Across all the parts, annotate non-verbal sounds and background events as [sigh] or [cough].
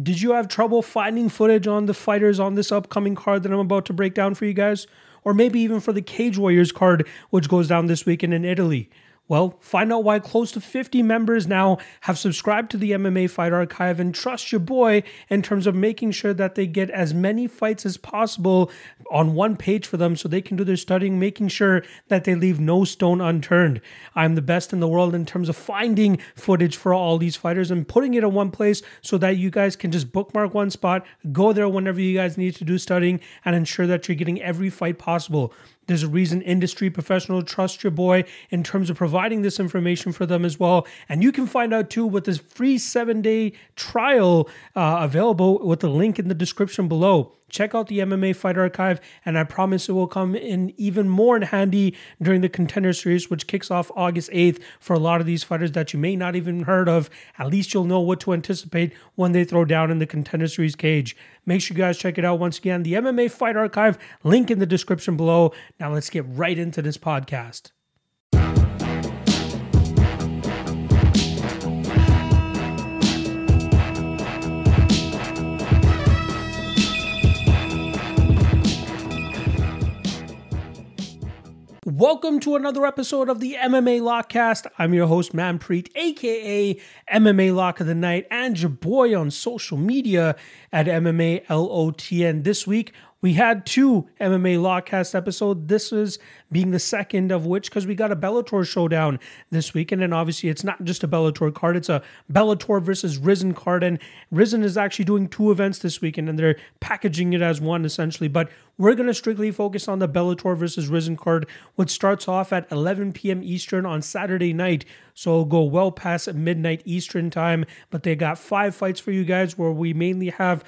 Did you have trouble finding footage on the fighters on this upcoming card that I'm about to break down for you guys? Or maybe even for the Cage Warriors card, which goes down this weekend in Italy? Well, find out why close to 50 members now have subscribed to the MMA Fight Archive and trust your boy in terms of making sure that they get as many fights as possible on one page for them so they can do their studying, making sure that they leave no stone unturned. I'm the best in the world in terms of finding footage for all these fighters and putting it in one place so that you guys can just bookmark one spot, go there whenever you guys need to do studying, and ensure that you're getting every fight possible. There's a reason industry professional trust your boy in terms of providing this information for them as well. And you can find out too with this free seven day trial uh, available with the link in the description below. Check out the MMA Fight Archive, and I promise it will come in even more in handy during the Contender Series, which kicks off August 8th for a lot of these fighters that you may not even heard of. At least you'll know what to anticipate when they throw down in the Contender Series cage. Make sure you guys check it out once again. The MMA Fight Archive, link in the description below. Now let's get right into this podcast. Welcome to another episode of the MMA Lockcast. I'm your host, Manpreet, aka MMA Lock of the Night, and your boy on social media at MMA LOTN. This week, we had two MMA Lockcast episodes. This is being the second of which, because we got a Bellator showdown this weekend. And obviously, it's not just a Bellator card, it's a Bellator versus Rizin card. And Rizin is actually doing two events this weekend, and they're packaging it as one essentially. But we're going to strictly focus on the Bellator versus Rizin card, which starts off at 11 p.m. Eastern on Saturday night. So it'll go well past midnight Eastern time. But they got five fights for you guys where we mainly have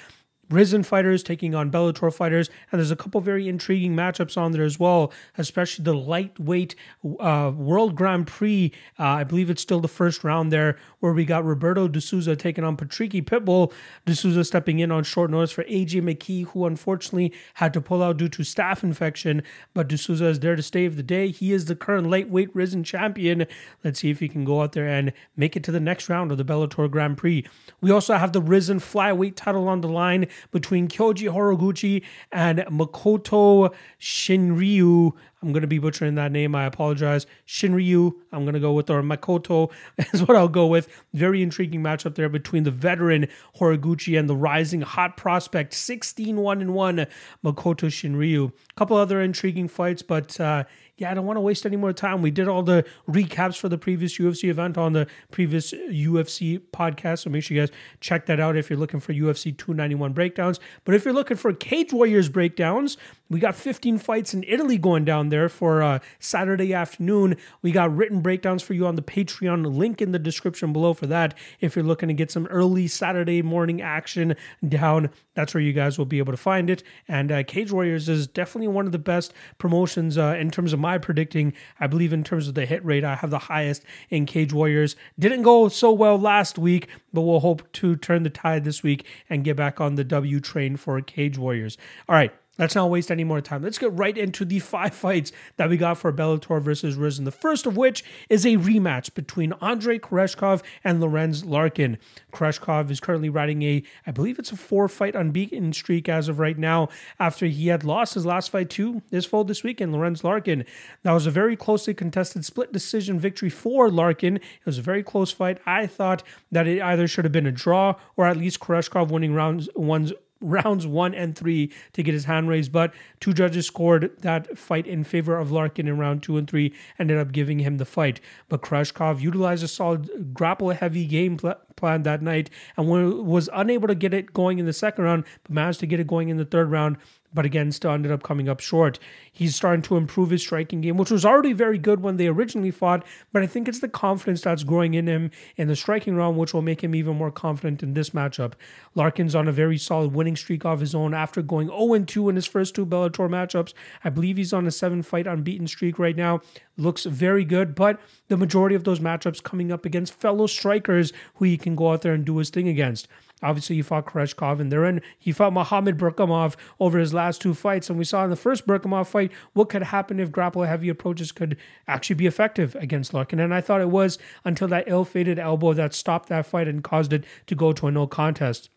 Rizin fighters taking on Bellator fighters, and there's a couple very intriguing matchups on there as well, especially the lightweight uh, World Grand Prix. Uh, I believe it's still the first round there, where we got Roberto De Souza taking on Patricky Pitbull. De Souza stepping in on short notice for AJ McKee, who unfortunately had to pull out due to staph infection, but De Souza is there to save the day. He is the current lightweight Rizin champion. Let's see if he can go out there and make it to the next round of the Bellator Grand Prix. We also have the Rizin flyweight title on the line between Kyoji Horiguchi and Makoto Shinryu. I'm going to be butchering that name. I apologize. Shinryu, I'm going to go with, or Makoto [laughs] is what I'll go with. Very intriguing matchup there between the veteran Horiguchi and the rising hot prospect, 16 1 1, Makoto Shinryu. A couple other intriguing fights, but uh, yeah, I don't want to waste any more time. We did all the recaps for the previous UFC event on the previous UFC podcast. So make sure you guys check that out if you're looking for UFC 291 breakdowns. But if you're looking for Cage Warriors breakdowns, we got 15 fights in Italy going down there for uh, Saturday afternoon. We got written breakdowns for you on the Patreon link in the description below for that. If you're looking to get some early Saturday morning action down, that's where you guys will be able to find it. And uh, Cage Warriors is definitely one of the best promotions uh, in terms of my predicting. I believe in terms of the hit rate, I have the highest in Cage Warriors. Didn't go so well last week, but we'll hope to turn the tide this week and get back on the W train for Cage Warriors. All right. Let's not waste any more time. Let's get right into the five fights that we got for Bellator versus Rizin. The first of which is a rematch between Andrei Koreshkov and Lorenz Larkin. Koreshkov is currently riding a, I believe it's a four fight unbeaten streak as of right now, after he had lost his last fight to his foe this weekend, Lorenz Larkin. That was a very closely contested split decision victory for Larkin. It was a very close fight. I thought that it either should have been a draw or at least Koreshkov winning rounds ones rounds one and three to get his hand raised, but two judges scored that fight in favor of Larkin in round two and three, ended up giving him the fight. But Koreshkov utilized a solid grapple heavy game pl- plan that night and was unable to get it going in the second round, but managed to get it going in the third round but again, still ended up coming up short. He's starting to improve his striking game, which was already very good when they originally fought, but I think it's the confidence that's growing in him in the striking round, which will make him even more confident in this matchup. Larkin's on a very solid winning streak of his own after going 0 2 in his first two Bellator matchups. I believe he's on a seven fight unbeaten streak right now. Looks very good, but the majority of those matchups coming up against fellow strikers who he can go out there and do his thing against. Obviously, he fought Koreshkov, and then he fought Muhammad Berkhamov over his last two fights. And we saw in the first Berkhamov fight what could happen if grapple heavy approaches could actually be effective against Larkin. And I thought it was until that ill fated elbow that stopped that fight and caused it to go to a no contest.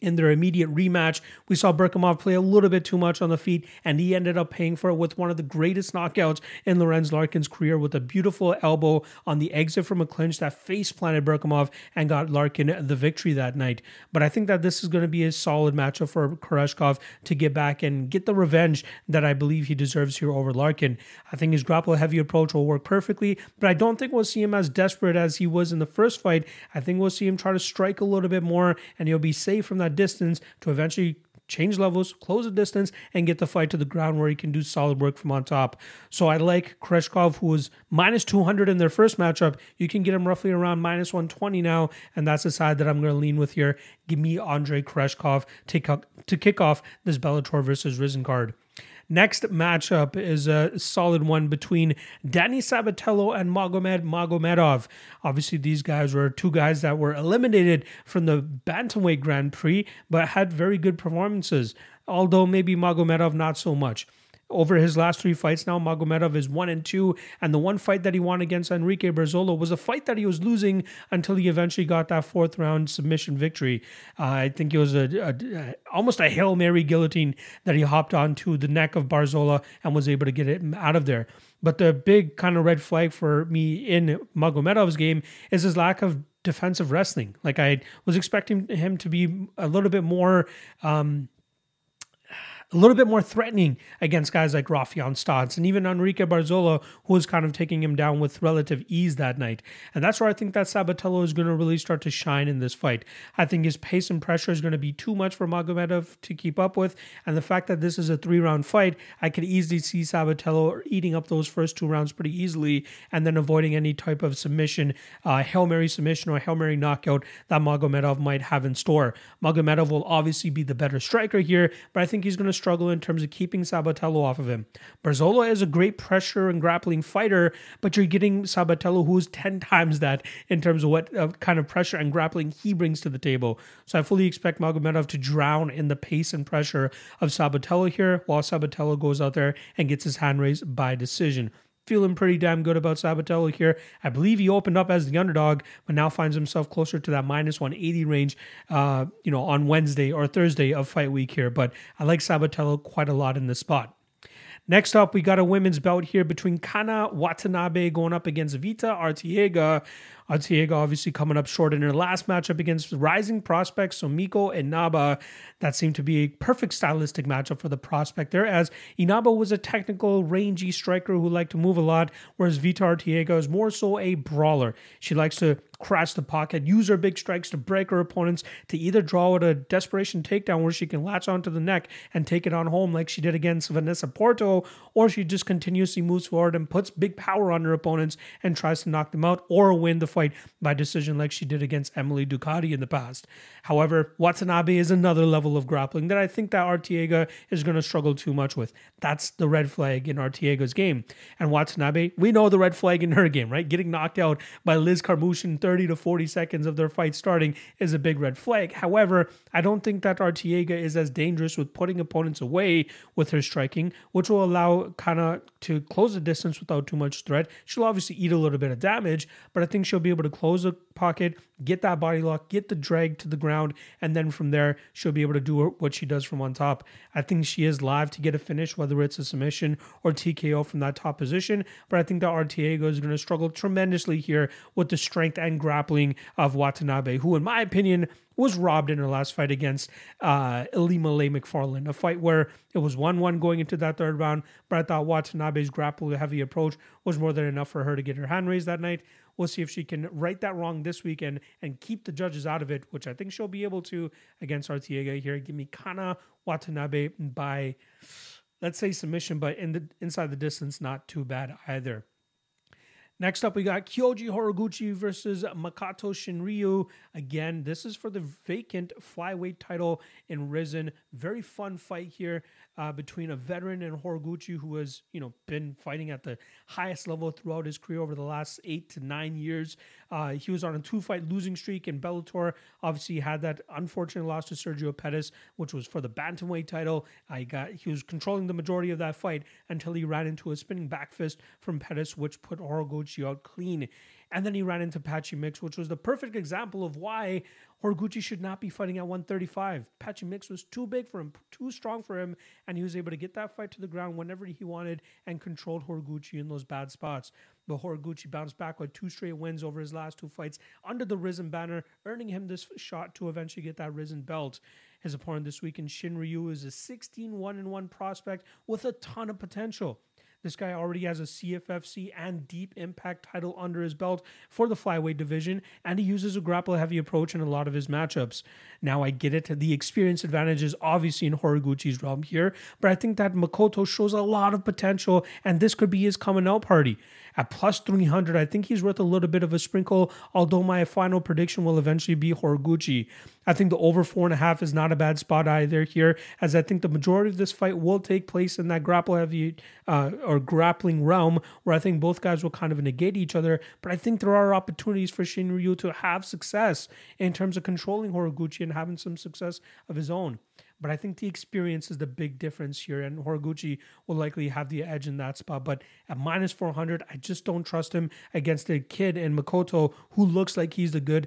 In their immediate rematch. We saw Berkhamov play a little bit too much on the feet, and he ended up paying for it with one of the greatest knockouts in Lorenz Larkin's career with a beautiful elbow on the exit from a clinch that face planted Berkhamov and got Larkin the victory that night. But I think that this is going to be a solid matchup for Koreshkov to get back and get the revenge that I believe he deserves here over Larkin. I think his grapple heavy approach will work perfectly, but I don't think we'll see him as desperate as he was in the first fight. I think we'll see him try to strike a little bit more, and he'll be safe from that distance to eventually change levels, close the distance, and get the fight to the ground where he can do solid work from on top. So I like Koreshkov, who was minus 200 in their first matchup. You can get him roughly around minus 120 now, and that's the side that I'm going to lean with here. Give me Andre Koreshkov to, kick off this Bellator versus Rizin card. Next matchup is a solid one between Danny Sabatello and Magomed Magomedov. Obviously, these guys were two guys that were eliminated from the Bantamweight Grand Prix, but had very good performances, although maybe Magomedov not so much over his last three fights now, Magomedov is one and two. And the one fight that he won against Enrique Barzola was a fight that he was losing until he eventually got that fourth round submission victory. Uh, I think it was a, a, almost a hail mary guillotine that he hopped onto the neck of Barzola and was able to get it out of there. But the big kind of red flag for me in Magomedov's game is his lack of defensive wrestling. Like I was expecting him to be a little bit more. Um, a little bit more threatening against guys like Raufeon Stots and even Enrique Barzola, who was kind of taking him down with relative ease that night. And that's where I think that Sabatello is going to really start to shine in this fight. I think his pace and pressure is going to be too much for Magomedov to keep up with. And the fact that this is a three round fight, I could easily see Sabatello eating up those first two rounds pretty easily and then avoiding any type of submission, uh, Hail Mary submission or Hail Mary knockout that Magomedov might have in store. Magomedov will obviously be the better striker here, but I think he's going to struggle in terms of keeping Sabatello off of him. Barzola is a great pressure and grappling fighter, but you're getting Sabatello, who's 10 times that in terms of what uh, kind of pressure and grappling he brings to the table. So I fully expect Magomedov to drown in the pace and pressure of Sabatello here, while Sabatello goes out there and gets his hand raised by decision feeling pretty damn good about Sabatello here. I believe he opened up as the underdog, but now finds himself closer to that minus 180 range, uh, you know, on Wednesday or Thursday of fight week here. But I like Sabatello quite a lot in this spot. Next up, we got a women's bout here between Kana Watanabe going up against Vita Arteaga. Arteaga obviously coming up short in her last matchup against rising prospects Sumiko Inaba. That seemed to be a perfect stylistic matchup for the prospect there, as Inaba was a technical, rangy striker who liked to move a lot, whereas Vita Arteaga is more so a brawler. She likes to crash the pocket, use her big strikes to break her opponents, to either draw out a desperation takedown where she can latch onto the neck and take it on home like she did against Vanessa Porto, or she just continuously moves forward and puts big power on her opponents and tries to knock them out or win the fight by decision like she did against Emily Ducati in the past. However, Watanabe is another level of grappling that I think that Arteaga is going to struggle too much with. That's the red flag in Arteaga's game. And Watanabe, we know the red flag in her game, right? Getting knocked out by Liz Carmouche in 30 to 40 seconds of their fight starting is a big red flag. However, I don't think that Arteaga is as dangerous with putting opponents away with her striking, which will allow Kana to close the distance without too much threat. She'll obviously eat a little bit of damage, but I think she'll be able to close the pocket, get that body lock, get the drag to the ground, and then from there, she'll be able to do what she does from on top. I think she is live to get a finish, whether it's a submission or TKO from that top position, but I think that Arteaga is going to struggle tremendously here with the strength and grappling of Watanabe, who, in my opinion, was robbed in her last fight against uh, Ilima-Lei Macfarlane, a fight where it was 1 1 going into that third round, but I thought Watanabe's grapple heavy approach was more than enough for her to get her hand raised that night. We'll see if she can right that wrong this weekend and keep the judges out of it, which I think she'll be able to against Arteaga here. Give me Kana Watanabe by, let's say, submission, but in the inside the distance, not too bad either. Next up, we got Kyoji Horiguchi versus Makoto Shinryu. Again, this is for the vacant flyweight title in Rizin. Very fun fight here uh, between a veteran and Horiguchi, who has you know been fighting at the highest level throughout his career over the last eight to nine years. Uh, he was on a two-fight losing streak in Bellator. Obviously, had that unfortunate loss to Sergio Pettis, which was for the bantamweight title. I got he was controlling the majority of that fight until he ran into a spinning back fist from Pettis, which put Horiguchi out clean. And then he ran into Patchy Mix, which was the perfect example of why Horiguchi should not be fighting at 135. Patchy Mix was too big for him, too strong for him, and he was able to get that fight to the ground whenever he wanted and controlled Horiguchi in those bad spots. But Horiguchi bounced back with two straight wins over his last two fights under the Rizin banner, earning him this shot to eventually get that Rizin belt. His opponent this week in Shinryu is a 16 1 1 prospect with a ton of potential. This guy already has a CFFC and Deep Impact title under his belt for the flyweight division, and he uses a grapple heavy approach in a lot of his matchups. Now, I get it, the experience advantage is obviously in Horiguchi's realm here, but I think that Makoto shows a lot of potential, and this could be his coming out party. At plus 300, I think he's worth a little bit of a sprinkle, although my final prediction will eventually be Horiguchi. I think the over four and a half is not a bad spot either here, as I think the majority of this fight will take place in that grapple heavy uh, or grappling realm, where I think both guys will kind of negate each other. But I think there are opportunities for Shinryu to have success in terms of controlling Horiguchi and having some success of his own. But I think the experience is the big difference here, and Horiguchi will likely have the edge in that spot. But at minus 400, I just don't trust him against a kid in Makoto who looks like he's the good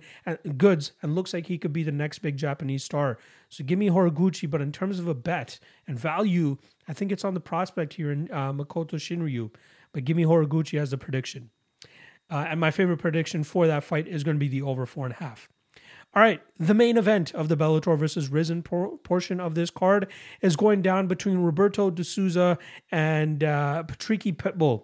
goods and looks like he could be the next big Japanese star. So give me Horiguchi, but in terms of a bet and value, I think it's on the prospect here in uh, Makoto Shinryu. But give me Horiguchi as a prediction. Uh, and my favorite prediction for that fight is going to be the over four and a half. All right, the main event of the Bellator versus Rizin por- portion of this card is going down between Roberto De Souza and uh, Patricky Pitbull.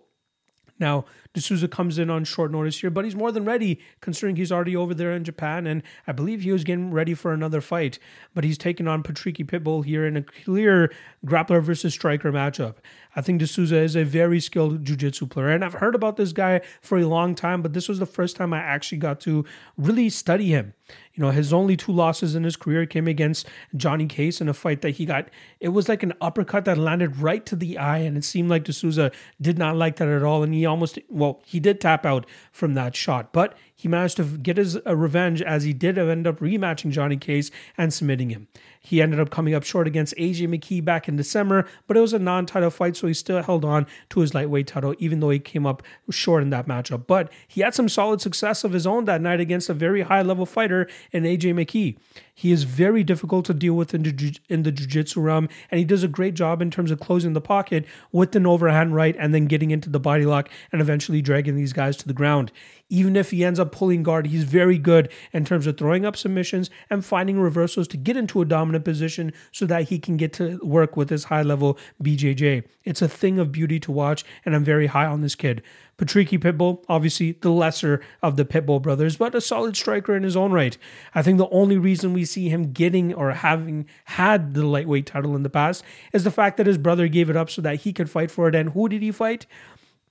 Now, De Souza comes in on short notice here, but he's more than ready considering he's already over there in Japan, and I believe he was getting ready for another fight. But he's taking on Patricky Pitbull here in a clear grappler versus striker matchup. I think De Souza is a very skilled jiu-jitsu player, and I've heard about this guy for a long time, but this was the first time I actually got to really study him. You know, his only two losses in his career came against Johnny Case in a fight that he got. It was like an uppercut that landed right to the eye, and it seemed like De Souza did not like that at all. And he almost, well, he did tap out from that shot, but he managed to get his uh, revenge as he did end up rematching Johnny Case and submitting him. He ended up coming up short against AJ McKee back in December, but it was a non title fight, so he still held on to his lightweight title, even though he came up short in that matchup. But he had some solid success of his own that night against a very high level fighter in AJ McKee. He is very difficult to deal with in the, in the jiu-jitsu realm, and he does a great job in terms of closing the pocket with an overhand right and then getting into the body lock and eventually dragging these guys to the ground. Even if he ends up pulling guard, he's very good in terms of throwing up submissions and finding reversals to get into a dominant position so that he can get to work with his high level BJJ. It's a thing of beauty to watch, and I'm very high on this kid. Patricky Pitbull, obviously the lesser of the Pitbull brothers, but a solid striker in his own right. I think the only reason we see him getting or having had the lightweight title in the past is the fact that his brother gave it up so that he could fight for it. And who did he fight?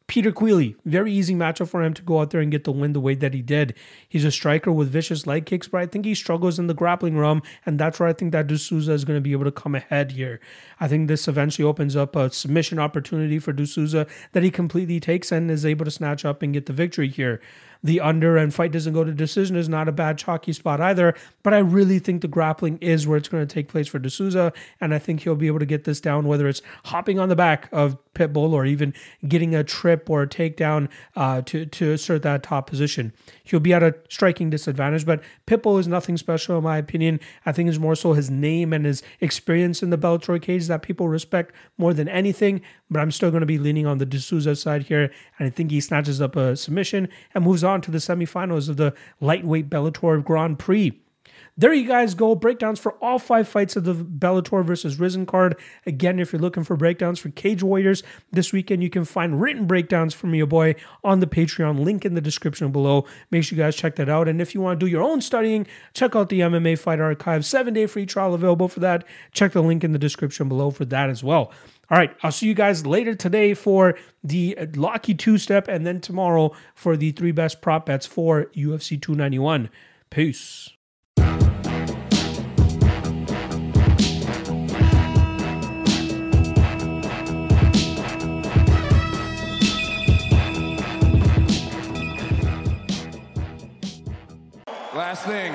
Peter Queally, very easy matchup for him to go out there and get the win the way that he did. He's a striker with vicious leg kicks, but I think he struggles in the grappling realm, and that's where I think that De Souza is going to be able to come ahead here. I think this eventually opens up a submission opportunity for De Souza that he completely takes and is able to snatch up and get the victory here the under and fight doesn't go to decision is not a bad chalky spot either. But I really think the grappling is where it's going to take place for De Souza, and I think he'll be able to get this down, whether it's hopping on the back of Pitbull or even getting a trip or a takedown uh, to to assert that top position. He'll be at a striking disadvantage, but Pitbull is nothing special in my opinion. I think it's more so his name and his experience in the Bellator cage that people respect more than anything. But I'm still going to be leaning on the De Souza side here, and I think he snatches up a submission and moves on to the semifinals of the lightweight Bellator Grand Prix. There you guys go. Breakdowns for all five fights of the Bellator versus Rizin card. Again, if you're looking for breakdowns for Cage Warriors this weekend, you can find written breakdowns from your boy on the Patreon. Link in the description below. Make sure you guys check that out. And if you want to do your own studying, check out the MMA Fight Archive. Seven day free trial available for that. Check the link in the description below for that as well. All right, I'll see you guys later today for the Locky two step and then tomorrow for the three best prop bets for UFC 291. Peace. last thing.